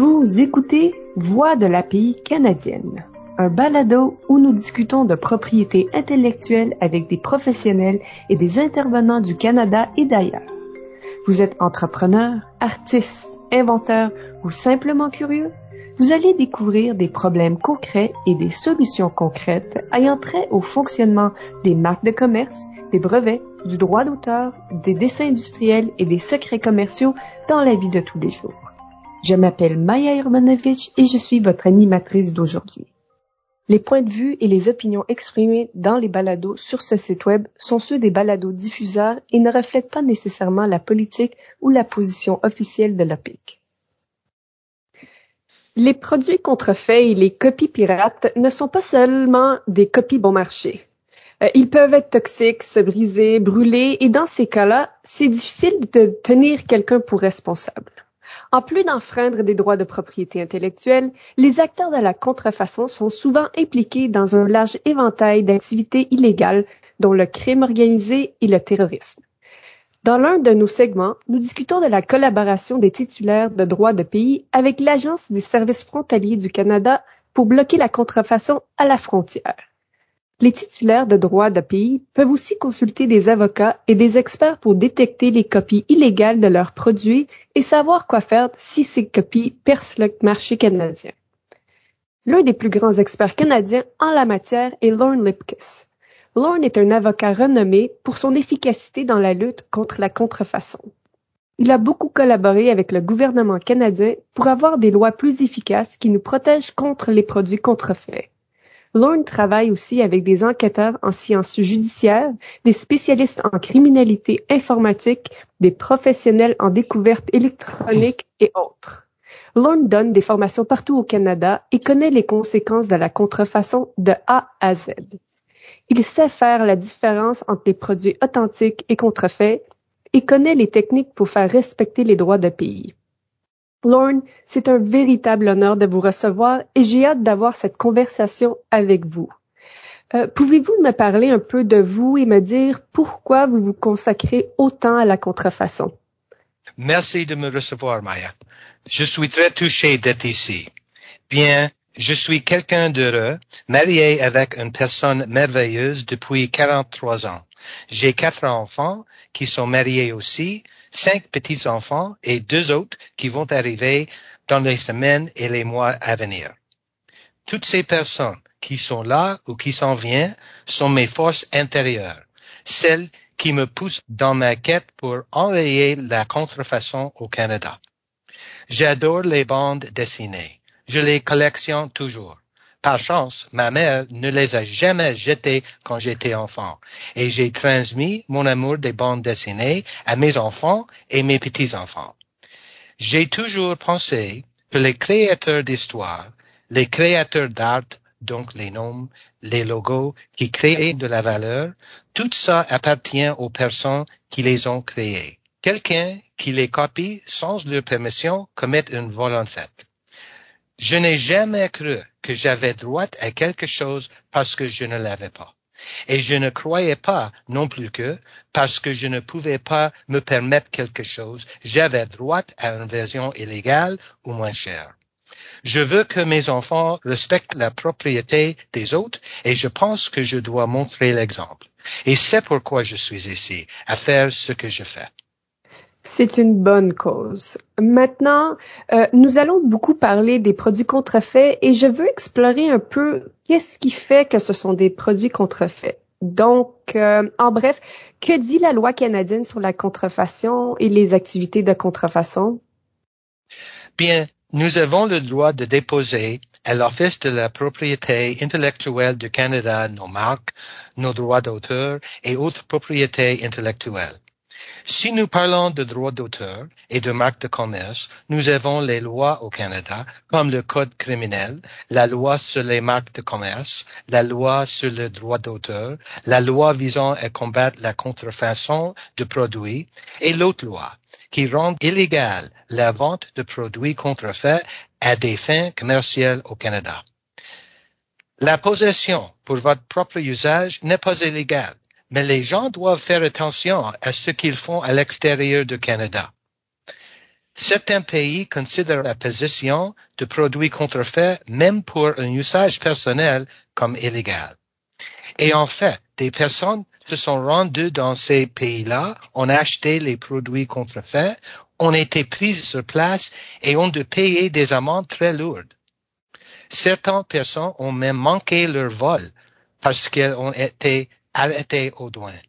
Vous écoutez Voix de la pays canadienne, un balado où nous discutons de propriété intellectuelle avec des professionnels et des intervenants du Canada et d'ailleurs. Vous êtes entrepreneur, artiste, inventeur ou simplement curieux? Vous allez découvrir des problèmes concrets et des solutions concrètes ayant trait au fonctionnement des marques de commerce, des brevets, du droit d'auteur, des dessins industriels et des secrets commerciaux dans la vie de tous les jours. Je m'appelle Maya Hermanovich et je suis votre animatrice d'aujourd'hui. Les points de vue et les opinions exprimées dans les balados sur ce site web sont ceux des balados diffuseurs et ne reflètent pas nécessairement la politique ou la position officielle de l'OPIC. Les produits contrefaits et les copies pirates ne sont pas seulement des copies bon marché. Euh, ils peuvent être toxiques, se briser, brûler, et dans ces cas-là, c'est difficile de tenir quelqu'un pour responsable. En plus d'enfreindre des droits de propriété intellectuelle, les acteurs de la contrefaçon sont souvent impliqués dans un large éventail d'activités illégales, dont le crime organisé et le terrorisme. Dans l'un de nos segments, nous discutons de la collaboration des titulaires de droits de pays avec l'Agence des services frontaliers du Canada pour bloquer la contrefaçon à la frontière. Les titulaires de droits de pays peuvent aussi consulter des avocats et des experts pour détecter les copies illégales de leurs produits et savoir quoi faire si ces copies percent le marché canadien. L'un des plus grands experts canadiens en la matière est Lorne Lipkiss. Lorne est un avocat renommé pour son efficacité dans la lutte contre la contrefaçon. Il a beaucoup collaboré avec le gouvernement canadien pour avoir des lois plus efficaces qui nous protègent contre les produits contrefaits. Lorne travaille aussi avec des enquêteurs en sciences judiciaires, des spécialistes en criminalité informatique, des professionnels en découverte électronique et autres. Lorne donne des formations partout au Canada et connaît les conséquences de la contrefaçon de A à Z. Il sait faire la différence entre les produits authentiques et contrefaits et connaît les techniques pour faire respecter les droits de pays. Lorne, c'est un véritable honneur de vous recevoir et j'ai hâte d'avoir cette conversation avec vous. Euh, Pouvez-vous me parler un peu de vous et me dire pourquoi vous vous consacrez autant à la contrefaçon? Merci de me recevoir, Maya. Je suis très touché d'être ici. Bien, je suis quelqu'un d'heureux, marié avec une personne merveilleuse depuis 43 ans. J'ai quatre enfants qui sont mariés aussi, cinq petits-enfants et deux autres qui vont arriver dans les semaines et les mois à venir. Toutes ces personnes qui sont là ou qui s'en viennent sont mes forces intérieures, celles qui me poussent dans ma quête pour enrayer la contrefaçon au Canada. J'adore les bandes dessinées. Je les collectionne toujours. Par chance, ma mère ne les a jamais jetées quand j'étais enfant, et j'ai transmis mon amour des bandes dessinées à mes enfants et mes petits-enfants. J'ai toujours pensé que les créateurs d'histoire, les créateurs d'art, donc les noms, les logos qui créent de la valeur, tout ça appartient aux personnes qui les ont créés. Quelqu'un qui les copie sans leur permission commet une vol en fait. Je n'ai jamais cru que j'avais droit à quelque chose parce que je ne l'avais pas. Et je ne croyais pas non plus que, parce que je ne pouvais pas me permettre quelque chose, j'avais droit à une version illégale ou moins chère. Je veux que mes enfants respectent la propriété des autres et je pense que je dois montrer l'exemple. Et c'est pourquoi je suis ici, à faire ce que je fais. C'est une bonne cause. Maintenant, euh, nous allons beaucoup parler des produits contrefaits et je veux explorer un peu qu'est-ce qui fait que ce sont des produits contrefaits. Donc, euh, en bref, que dit la loi canadienne sur la contrefaçon et les activités de contrefaçon? Bien, nous avons le droit de déposer à l'Office de la propriété intellectuelle du Canada nos marques, nos droits d'auteur et autres propriétés intellectuelles. Si nous parlons de droits d'auteur et de marques de commerce, nous avons les lois au Canada, comme le Code criminel, la loi sur les marques de commerce, la loi sur le droit d'auteur, la loi visant à combattre la contrefaçon de produits et l'autre loi qui rend illégale la vente de produits contrefaits à des fins commerciales au Canada. La possession pour votre propre usage n'est pas illégale mais les gens doivent faire attention à ce qu'ils font à l'extérieur du Canada. certains pays considèrent la possession de produits contrefaits, même pour un usage personnel, comme illégal. Et en fait, des personnes se sont rendues dans ces pays-là, ont acheté les produits contrefaits, ont été prises sur place et ont dû payer des amendes très lourdes. Certaines personnes ont même manqué leur vol parce qu'elles ont été douanes.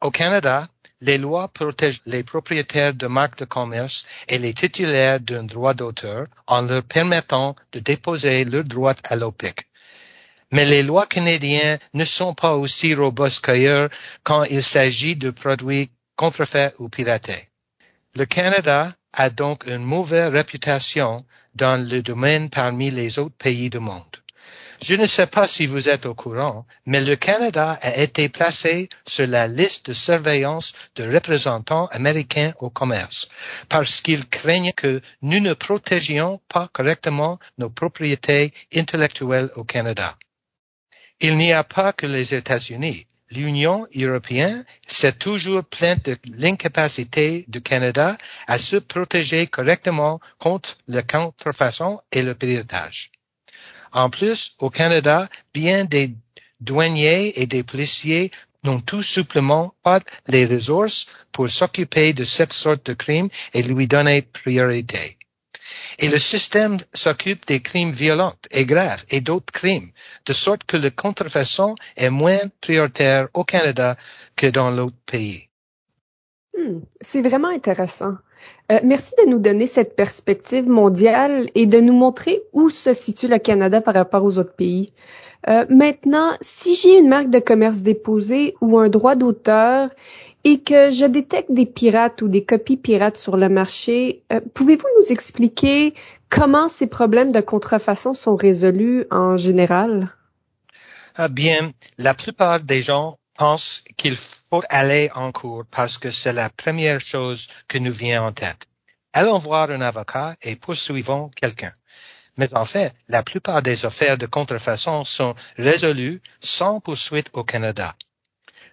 Au Canada, les lois protègent les propriétaires de marques de commerce et les titulaires d'un droit d'auteur en leur permettant de déposer leurs droits à l'OPIC. Mais les lois canadiennes ne sont pas aussi robustes qu'ailleurs quand il s'agit de produits contrefaits ou piratés. Le Canada a donc une mauvaise réputation dans le domaine parmi les autres pays du monde. Je ne sais pas si vous êtes au courant, mais le Canada a été placé sur la liste de surveillance de représentants américains au commerce parce qu'ils craignent que nous ne protégions pas correctement nos propriétés intellectuelles au Canada. Il n'y a pas que les États-Unis. L'Union européenne s'est toujours plainte de l'incapacité du Canada à se protéger correctement contre la contrefaçon et le piratage. En plus, au Canada, bien des douaniers et des policiers n'ont tout simplement pas les ressources pour s'occuper de cette sorte de crime et lui donner priorité. Et le système s'occupe des crimes violents et graves et d'autres crimes, de sorte que le contrefaçon est moins prioritaire au Canada que dans l'autre pays. Hmm, c'est vraiment intéressant. Euh, merci de nous donner cette perspective mondiale et de nous montrer où se situe le Canada par rapport aux autres pays. Euh, maintenant, si j'ai une marque de commerce déposée ou un droit d'auteur et que je détecte des pirates ou des copies pirates sur le marché, euh, pouvez-vous nous expliquer comment ces problèmes de contrefaçon sont résolus en général? Ah bien, la plupart des gens pensent qu'il faut aller en cours parce que c'est la première chose que nous vient en tête. Allons voir un avocat et poursuivons quelqu'un. Mais en fait, la plupart des affaires de contrefaçon sont résolues sans poursuite au Canada.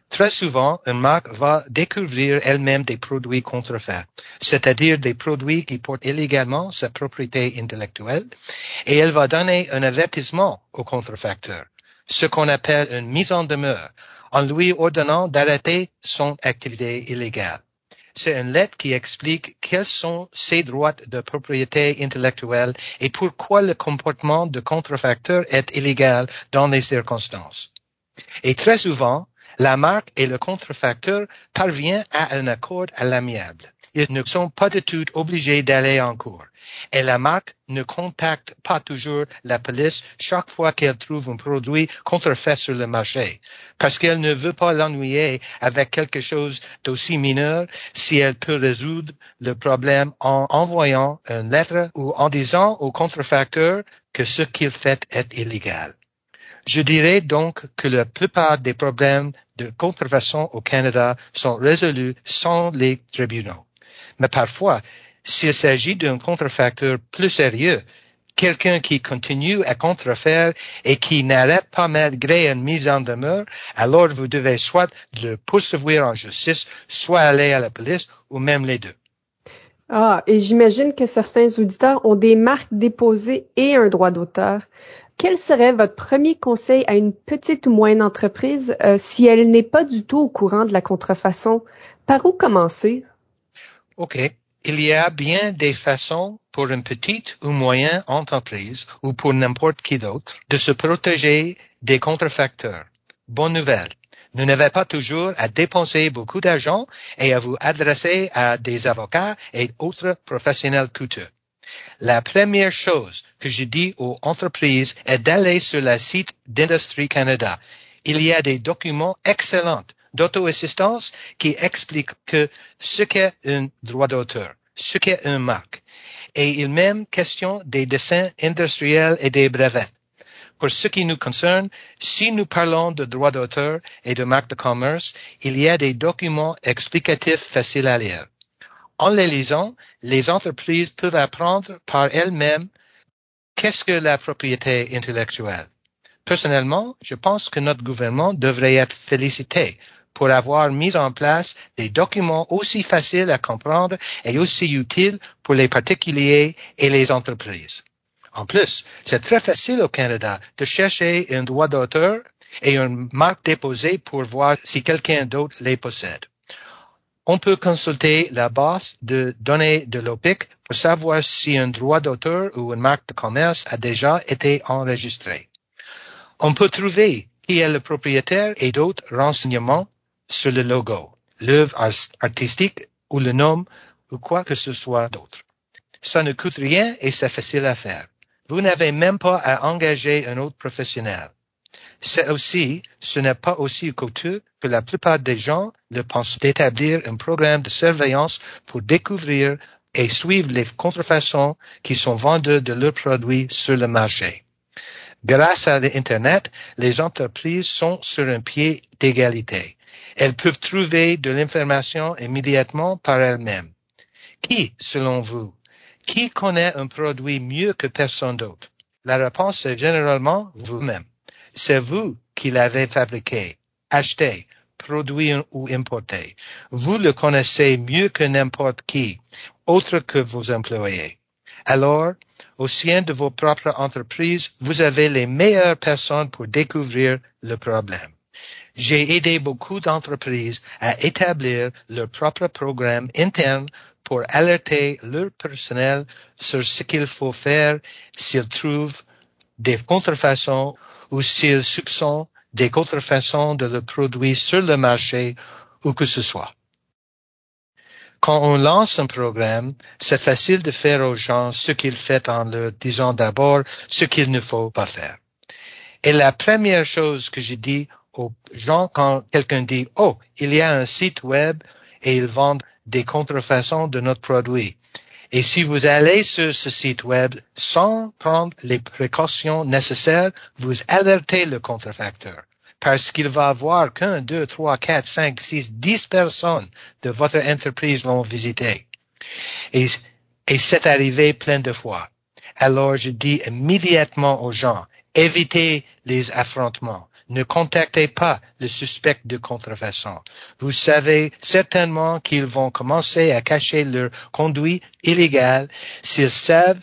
Très souvent, une marque va découvrir elle-même des produits contrefaits, c'est-à-dire des produits qui portent illégalement sa propriété intellectuelle, et elle va donner un avertissement au contrefacteur, ce qu'on appelle une mise en demeure, en lui ordonnant d'arrêter son activité illégale. C'est une lettre qui explique quels sont ses droits de propriété intellectuelle et pourquoi le comportement de contrefacteur est illégal dans les circonstances. Et très souvent, la marque et le contrefacteur parviennent à un accord à l'amiable. Ils ne sont pas du tout obligés d'aller en cours et la marque ne contacte pas toujours la police chaque fois qu'elle trouve un produit contrefait sur le marché, parce qu'elle ne veut pas l'ennuyer avec quelque chose d'aussi mineur si elle peut résoudre le problème en envoyant une lettre ou en disant au contrefacteur que ce qu'il fait est illégal. Je dirais donc que la plupart des problèmes de contrefaçon au Canada sont résolus sans les tribunaux. Mais parfois, s'il s'agit d'un contrefacteur plus sérieux, quelqu'un qui continue à contrefaire et qui n'arrête pas malgré une mise en demeure, alors vous devez soit le poursuivre en justice, soit aller à la police, ou même les deux. Ah, et j'imagine que certains auditeurs ont des marques déposées et un droit d'auteur. Quel serait votre premier conseil à une petite ou moyenne entreprise euh, si elle n'est pas du tout au courant de la contrefaçon? Par où commencer? OK. Il y a bien des façons pour une petite ou moyenne entreprise ou pour n'importe qui d'autre de se protéger des contrefacteurs. Bonne nouvelle. Vous n'avez pas toujours à dépenser beaucoup d'argent et à vous adresser à des avocats et autres professionnels coûteux. La première chose que je dis aux entreprises est d'aller sur le site d'Industrie Canada. Il y a des documents excellents d'auto-assistance qui explique que ce qu'est un droit d'auteur, ce qu'est une marque. Et il même question des dessins industriels et des brevets. Pour ce qui nous concerne, si nous parlons de droit d'auteur et de marque de commerce, il y a des documents explicatifs faciles à lire. En les lisant, les entreprises peuvent apprendre par elles-mêmes qu'est-ce que la propriété intellectuelle. Personnellement, je pense que notre gouvernement devrait être félicité pour avoir mis en place des documents aussi faciles à comprendre et aussi utiles pour les particuliers et les entreprises. En plus, c'est très facile au Canada de chercher un droit d'auteur et une marque déposée pour voir si quelqu'un d'autre les possède. On peut consulter la base de données de l'OPIC pour savoir si un droit d'auteur ou une marque de commerce a déjà été enregistré. On peut trouver qui est le propriétaire et d'autres renseignements sur le logo, l'œuvre artistique ou le nom ou quoi que ce soit d'autre. Ça ne coûte rien et c'est facile à faire. Vous n'avez même pas à engager un autre professionnel. C'est aussi, ce n'est pas aussi coûteux que la plupart des gens le pensent d'établir un programme de surveillance pour découvrir et suivre les contrefaçons qui sont vendus de leurs produits sur le marché. Grâce à l'Internet, les entreprises sont sur un pied d'égalité. Elles peuvent trouver de l'information immédiatement par elles-mêmes. Qui, selon vous, qui connaît un produit mieux que personne d'autre? La réponse est généralement vous-même. C'est vous qui l'avez fabriqué, acheté, produit ou importé. Vous le connaissez mieux que n'importe qui, autre que vos employés. Alors, au sein de vos propres entreprises, vous avez les meilleures personnes pour découvrir le problème. J'ai aidé beaucoup d'entreprises à établir leur propre programme interne pour alerter leur personnel sur ce qu'il faut faire s'ils trouvent des contrefaçons ou s'ils soupçonnent des contrefaçons de leurs produits sur le marché ou que ce soit. Quand on lance un programme, c'est facile de faire aux gens ce qu'ils font en leur disant d'abord ce qu'il ne faut pas faire. Et la première chose que je dis aux gens quand quelqu'un dit, oh, il y a un site web et ils vendent des contrefaçons de notre produit. Et si vous allez sur ce site web sans prendre les précautions nécessaires, vous alertez le contrefacteur parce qu'il va avoir qu'un, deux, trois, quatre, cinq, six, dix personnes de votre entreprise vont visiter. Et, et c'est arrivé plein de fois. Alors je dis immédiatement aux gens, évitez les affrontements. Ne contactez pas le suspect de contrefaçon. Vous savez certainement qu'ils vont commencer à cacher leur conduit illégal s'ils savent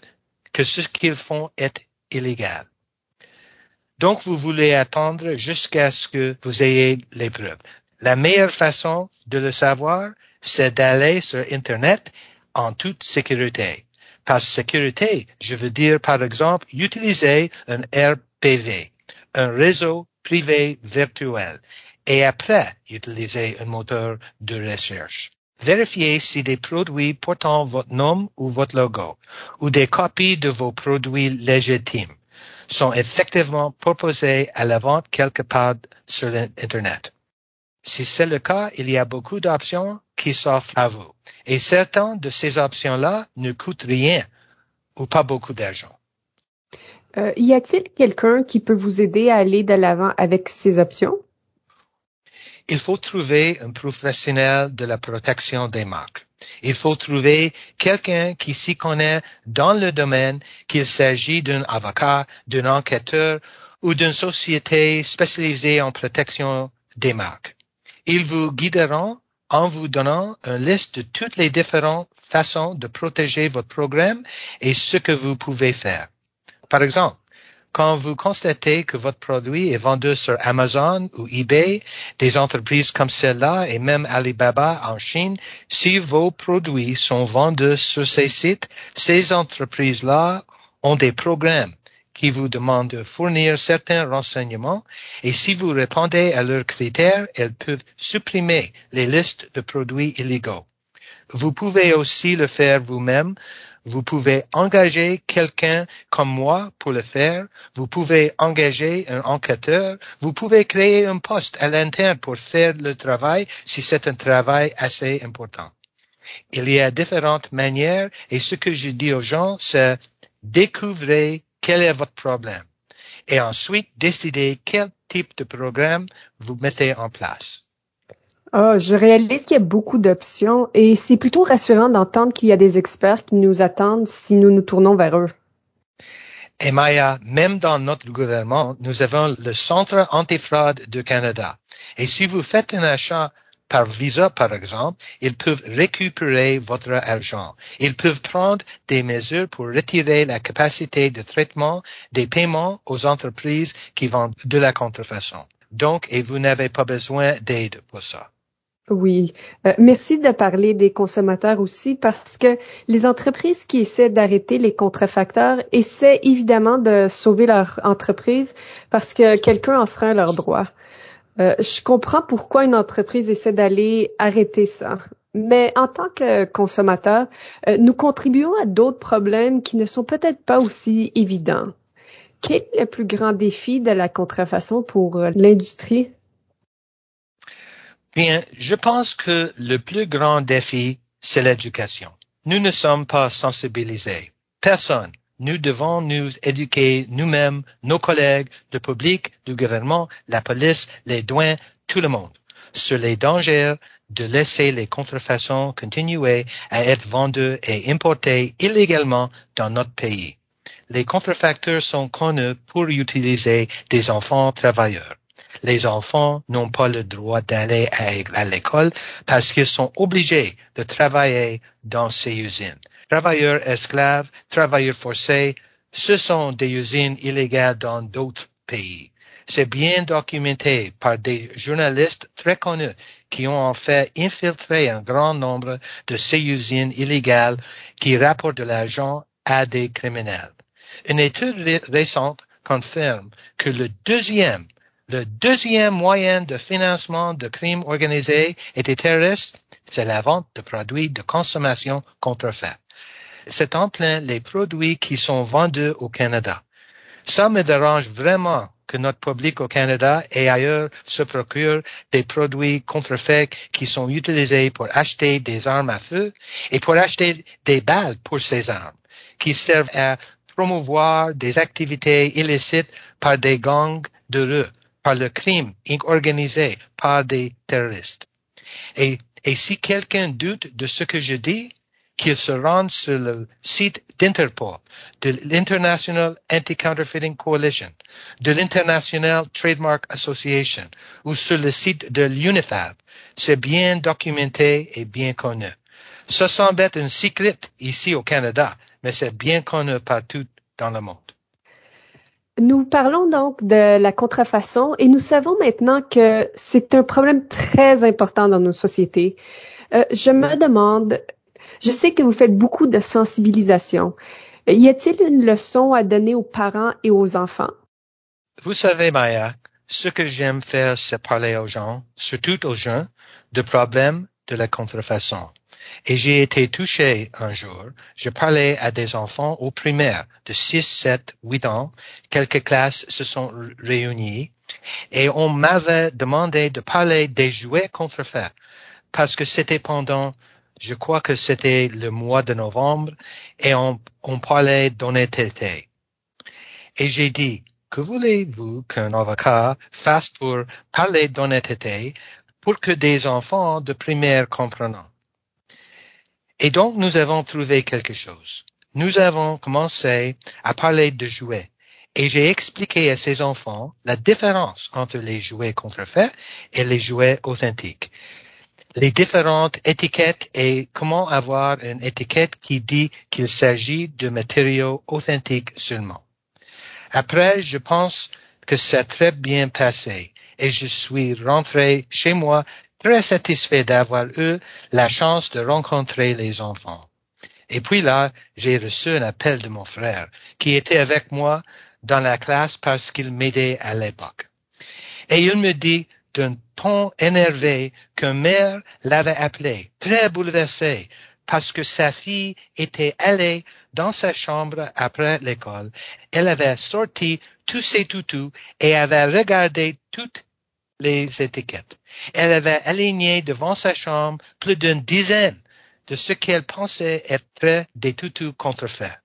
que ce qu'ils font est illégal. Donc, vous voulez attendre jusqu'à ce que vous ayez les preuves. La meilleure façon de le savoir, c'est d'aller sur Internet en toute sécurité. Par sécurité, je veux dire, par exemple, utiliser un RPV, un réseau privé virtuel, et après, utiliser un moteur de recherche. Vérifiez si des produits portant votre nom ou votre logo, ou des copies de vos produits légitimes sont effectivement proposés à la vente quelque part sur l'Internet. Si c'est le cas, il y a beaucoup d'options qui s'offrent à vous. Et certaines de ces options-là ne coûtent rien ou pas beaucoup d'argent. Euh, y a-t-il quelqu'un qui peut vous aider à aller de l'avant avec ces options? Il faut trouver un professionnel de la protection des marques. Il faut trouver quelqu'un qui s'y connaît dans le domaine, qu'il s'agit d'un avocat, d'un enquêteur ou d'une société spécialisée en protection des marques. Ils vous guideront en vous donnant une liste de toutes les différentes façons de protéger votre programme et ce que vous pouvez faire. Par exemple, quand vous constatez que votre produit est vendu sur Amazon ou eBay, des entreprises comme celle-là et même Alibaba en Chine, si vos produits sont vendus sur ces sites, ces entreprises-là ont des programmes qui vous demandent de fournir certains renseignements et si vous répondez à leurs critères, elles peuvent supprimer les listes de produits illégaux. Vous pouvez aussi le faire vous-même vous pouvez engager quelqu'un comme moi pour le faire. Vous pouvez engager un enquêteur. Vous pouvez créer un poste à l'interne pour faire le travail si c'est un travail assez important. Il y a différentes manières et ce que je dis aux gens, c'est découvrez quel est votre problème et ensuite décidez quel type de programme vous mettez en place. Ah, je réalise qu'il y a beaucoup d'options et c'est plutôt rassurant d'entendre qu'il y a des experts qui nous attendent si nous nous tournons vers eux. Et Maya, même dans notre gouvernement, nous avons le Centre antifraude du Canada. Et si vous faites un achat par Visa, par exemple, ils peuvent récupérer votre argent. Ils peuvent prendre des mesures pour retirer la capacité de traitement des paiements aux entreprises qui vendent de la contrefaçon. Donc, et vous n'avez pas besoin d'aide pour ça. Oui, euh, merci de parler des consommateurs aussi parce que les entreprises qui essaient d'arrêter les contrefacteurs essaient évidemment de sauver leur entreprise parce que quelqu'un enfreint leurs droits. Euh, je comprends pourquoi une entreprise essaie d'aller arrêter ça. Mais en tant que consommateur, euh, nous contribuons à d'autres problèmes qui ne sont peut-être pas aussi évidents. Quel est le plus grand défi de la contrefaçon pour l'industrie? Bien, je pense que le plus grand défi, c'est l'éducation. Nous ne sommes pas sensibilisés. Personne. Nous devons nous éduquer nous-mêmes, nos collègues, le public, le gouvernement, la police, les douanes, tout le monde, sur les dangers de laisser les contrefaçons continuer à être vendues et importées illégalement dans notre pays. Les contrefacteurs sont connus pour utiliser des enfants travailleurs les enfants n'ont pas le droit d'aller à, l'école parce qu'ils sont obligés de travailler dans ces usines. Travailleurs esclaves, travailleurs forcés, ce sont des usines illégales dans d'autres pays. C'est bien documenté par des journalistes très connus qui ont en fait infiltré un grand nombre de ces usines illégales qui rapportent de l'argent à des criminels. Une étude récente confirme que le deuxième le deuxième moyen de financement de crimes organisés et des terroristes, c'est la vente de produits de consommation contrefaits. C'est en plein les produits qui sont vendus au Canada. Ça me dérange vraiment que notre public au Canada et ailleurs se procure des produits contrefaits qui sont utilisés pour acheter des armes à feu et pour acheter des balles pour ces armes, qui servent à promouvoir des activités illicites par des gangs de rue par le crime organisé par des terroristes. Et, et si quelqu'un doute de ce que je dis, qu'il se rende sur le site d'Interpol, de l'International Anti-Counterfeiting Coalition, de l'International Trademark Association ou sur le site de l'UNIFAB. C'est bien documenté et bien connu. Ça semble être un secret ici au Canada, mais c'est bien connu partout dans le monde. Nous parlons donc de la contrefaçon et nous savons maintenant que c'est un problème très important dans nos sociétés. Euh, je me demande, je sais que vous faites beaucoup de sensibilisation. Y a-t-il une leçon à donner aux parents et aux enfants? Vous savez, Maya, ce que j'aime faire, c'est parler aux gens, surtout aux jeunes, de problèmes de la contrefaçon. Et j'ai été touché un jour. Je parlais à des enfants au primaire de 6, 7, 8 ans. Quelques classes se sont réunies et on m'avait demandé de parler des jouets contrefaits parce que c'était pendant, je crois que c'était le mois de novembre et on, on parlait d'honnêteté. Et j'ai dit, que voulez-vous qu'un avocat fasse pour parler d'honnêteté pour que des enfants de primaire comprennent? Et donc, nous avons trouvé quelque chose. Nous avons commencé à parler de jouets. Et j'ai expliqué à ces enfants la différence entre les jouets contrefaits et les jouets authentiques. Les différentes étiquettes et comment avoir une étiquette qui dit qu'il s'agit de matériaux authentiques seulement. Après, je pense que c'est très bien passé et je suis rentré chez moi très satisfait d'avoir eu la chance de rencontrer les enfants. Et puis là, j'ai reçu un appel de mon frère, qui était avec moi dans la classe parce qu'il m'aidait à l'époque. Et il me dit d'un ton énervé qu'un mère l'avait appelé, très bouleversé, parce que sa fille était allée dans sa chambre après l'école. Elle avait sorti tous ses toutous et avait regardé toutes les étiquettes. Elle avait aligné devant sa chambre plus d'une dizaine de ce qu'elle pensait être des toutous contrefaits.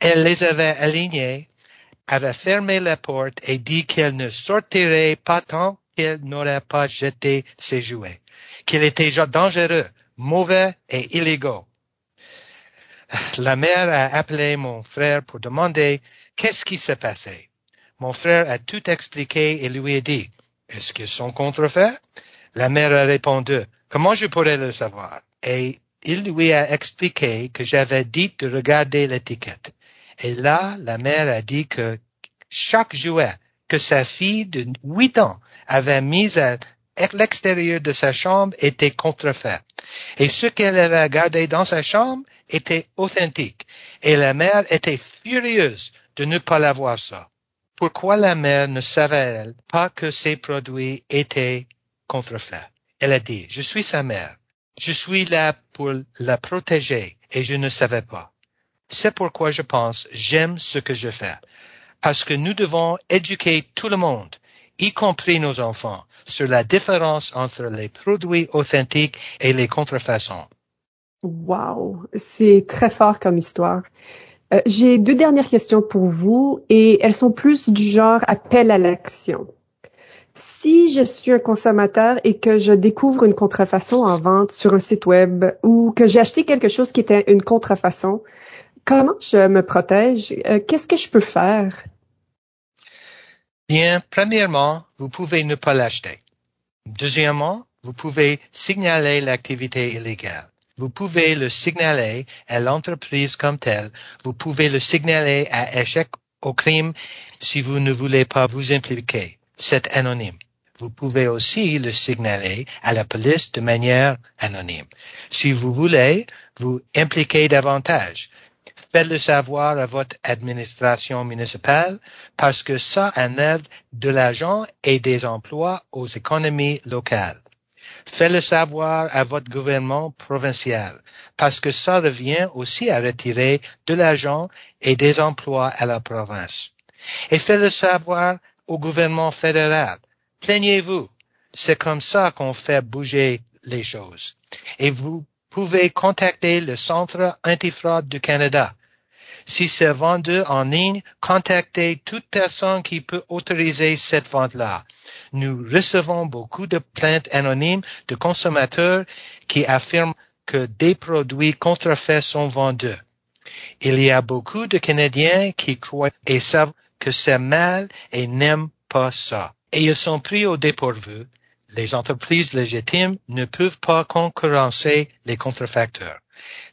Elle les avait alignés, avait fermé la porte et dit qu'elle ne sortirait pas tant qu'elle n'aurait pas jeté ses jouets, qu'il était dangereux, mauvais et illégaux. La mère a appelé mon frère pour demander qu'est-ce qui s'est passé? Mon frère a tout expliqué et lui a dit, est-ce qu'ils sont contrefaits? La mère a répondu, comment je pourrais le savoir? Et il lui a expliqué que j'avais dit de regarder l'étiquette. Et là, la mère a dit que chaque jouet que sa fille de 8 ans avait mis à l'extérieur de sa chambre était contrefait. Et ce qu'elle avait gardé dans sa chambre était authentique. Et la mère était furieuse de ne pas l'avoir ça. Pourquoi la mère ne savait-elle pas que ces produits étaient contrefaits? Elle a dit, je suis sa mère. Je suis là pour la protéger et je ne savais pas. C'est pourquoi je pense, j'aime ce que je fais. Parce que nous devons éduquer tout le monde, y compris nos enfants, sur la différence entre les produits authentiques et les contrefaçons. Wow, c'est très fort comme histoire. Euh, j'ai deux dernières questions pour vous et elles sont plus du genre appel à l'action. Si je suis un consommateur et que je découvre une contrefaçon en vente sur un site web ou que j'ai acheté quelque chose qui était une contrefaçon, comment je me protège? Euh, qu'est-ce que je peux faire? Bien, premièrement, vous pouvez ne pas l'acheter. Deuxièmement, vous pouvez signaler l'activité illégale. Vous pouvez le signaler à l'entreprise comme telle. Vous pouvez le signaler à échec au crime si vous ne voulez pas vous impliquer. C'est anonyme. Vous pouvez aussi le signaler à la police de manière anonyme. Si vous voulez vous impliquer davantage, faites-le savoir à votre administration municipale parce que ça enlève de l'argent et des emplois aux économies locales. Faites-le savoir à votre gouvernement provincial, parce que ça revient aussi à retirer de l'argent et des emplois à la province. Et faites-le savoir au gouvernement fédéral. Plaignez-vous. C'est comme ça qu'on fait bouger les choses. Et vous pouvez contacter le Centre antifraude du Canada. Si c'est vendu en ligne, contactez toute personne qui peut autoriser cette vente-là nous recevons beaucoup de plaintes anonymes de consommateurs qui affirment que des produits contrefaits sont vendus. Il y a beaucoup de Canadiens qui croient et savent que c'est mal et n'aiment pas ça. Et ils sont pris au dépourvu. Les entreprises légitimes ne peuvent pas concurrencer les contrefacteurs.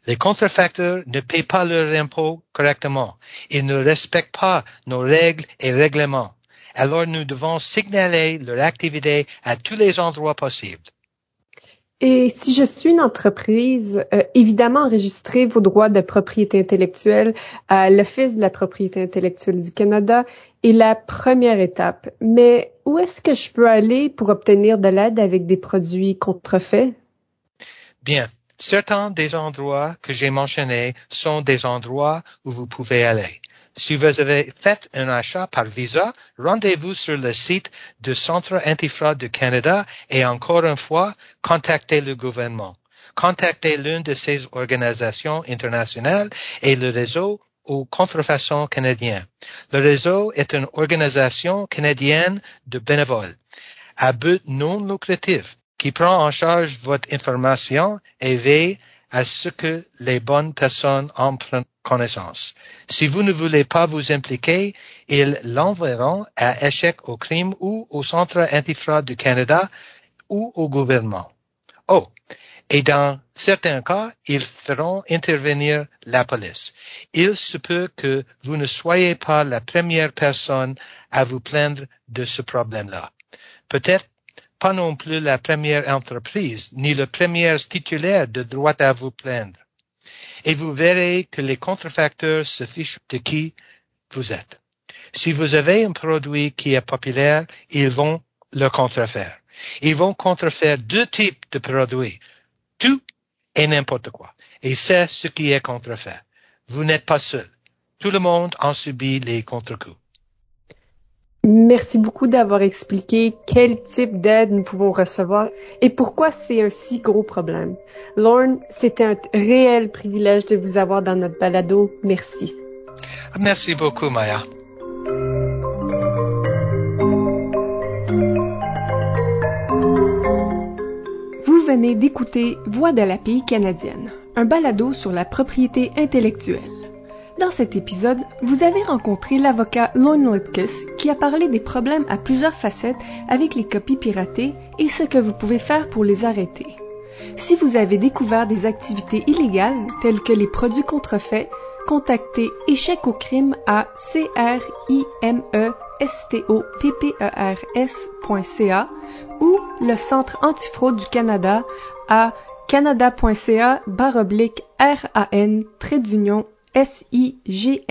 Les contrefacteurs ne paient pas leurs impôts correctement. Ils ne respectent pas nos règles et règlements alors nous devons signaler leur activité à tous les endroits possibles. Et si je suis une entreprise, euh, évidemment, enregistrez vos droits de propriété intellectuelle à l'Office de la propriété intellectuelle du Canada est la première étape. Mais où est-ce que je peux aller pour obtenir de l'aide avec des produits contrefaits? Bien. Certains des endroits que j'ai mentionnés sont des endroits où vous pouvez aller. Si vous avez fait un achat par Visa, rendez-vous sur le site du Centre antifraude du Canada et encore une fois, contactez le gouvernement. Contactez l'une de ces organisations internationales et le réseau aux contrefaçons canadiens. Le réseau est une organisation canadienne de bénévoles à but non lucratif qui prend en charge votre information et veille à ce que les bonnes personnes en prennent connaissance. Si vous ne voulez pas vous impliquer, ils l'enverront à échec au crime ou au Centre antifraude du Canada ou au gouvernement. Oh, et dans certains cas, ils feront intervenir la police. Il se peut que vous ne soyez pas la première personne à vous plaindre de ce problème-là. Peut-être pas non plus la première entreprise, ni le premier titulaire de droit à vous plaindre. Et vous verrez que les contrefacteurs se fichent de qui vous êtes. Si vous avez un produit qui est populaire, ils vont le contrefaire. Ils vont contrefaire deux types de produits, tout et n'importe quoi. Et c'est ce qui est contrefait. Vous n'êtes pas seul. Tout le monde en subit les contre-coups. Merci beaucoup d'avoir expliqué quel type d'aide nous pouvons recevoir et pourquoi c'est un si gros problème. Lorne, c'était un réel privilège de vous avoir dans notre balado. Merci. Merci beaucoup, Maya. Vous venez d'écouter Voix de la pays canadienne, un balado sur la propriété intellectuelle. Dans cet épisode, vous avez rencontré l'avocat Lorne Lipkiss qui a parlé des problèmes à plusieurs facettes avec les copies piratées et ce que vous pouvez faire pour les arrêter. Si vous avez découvert des activités illégales telles que les produits contrefaits, contactez Échec au crime à crimestoppers.ca ou le Centre antifraude du Canada à canada.ca baroblique RAN trait S-I-G-N-A-L-E-Z.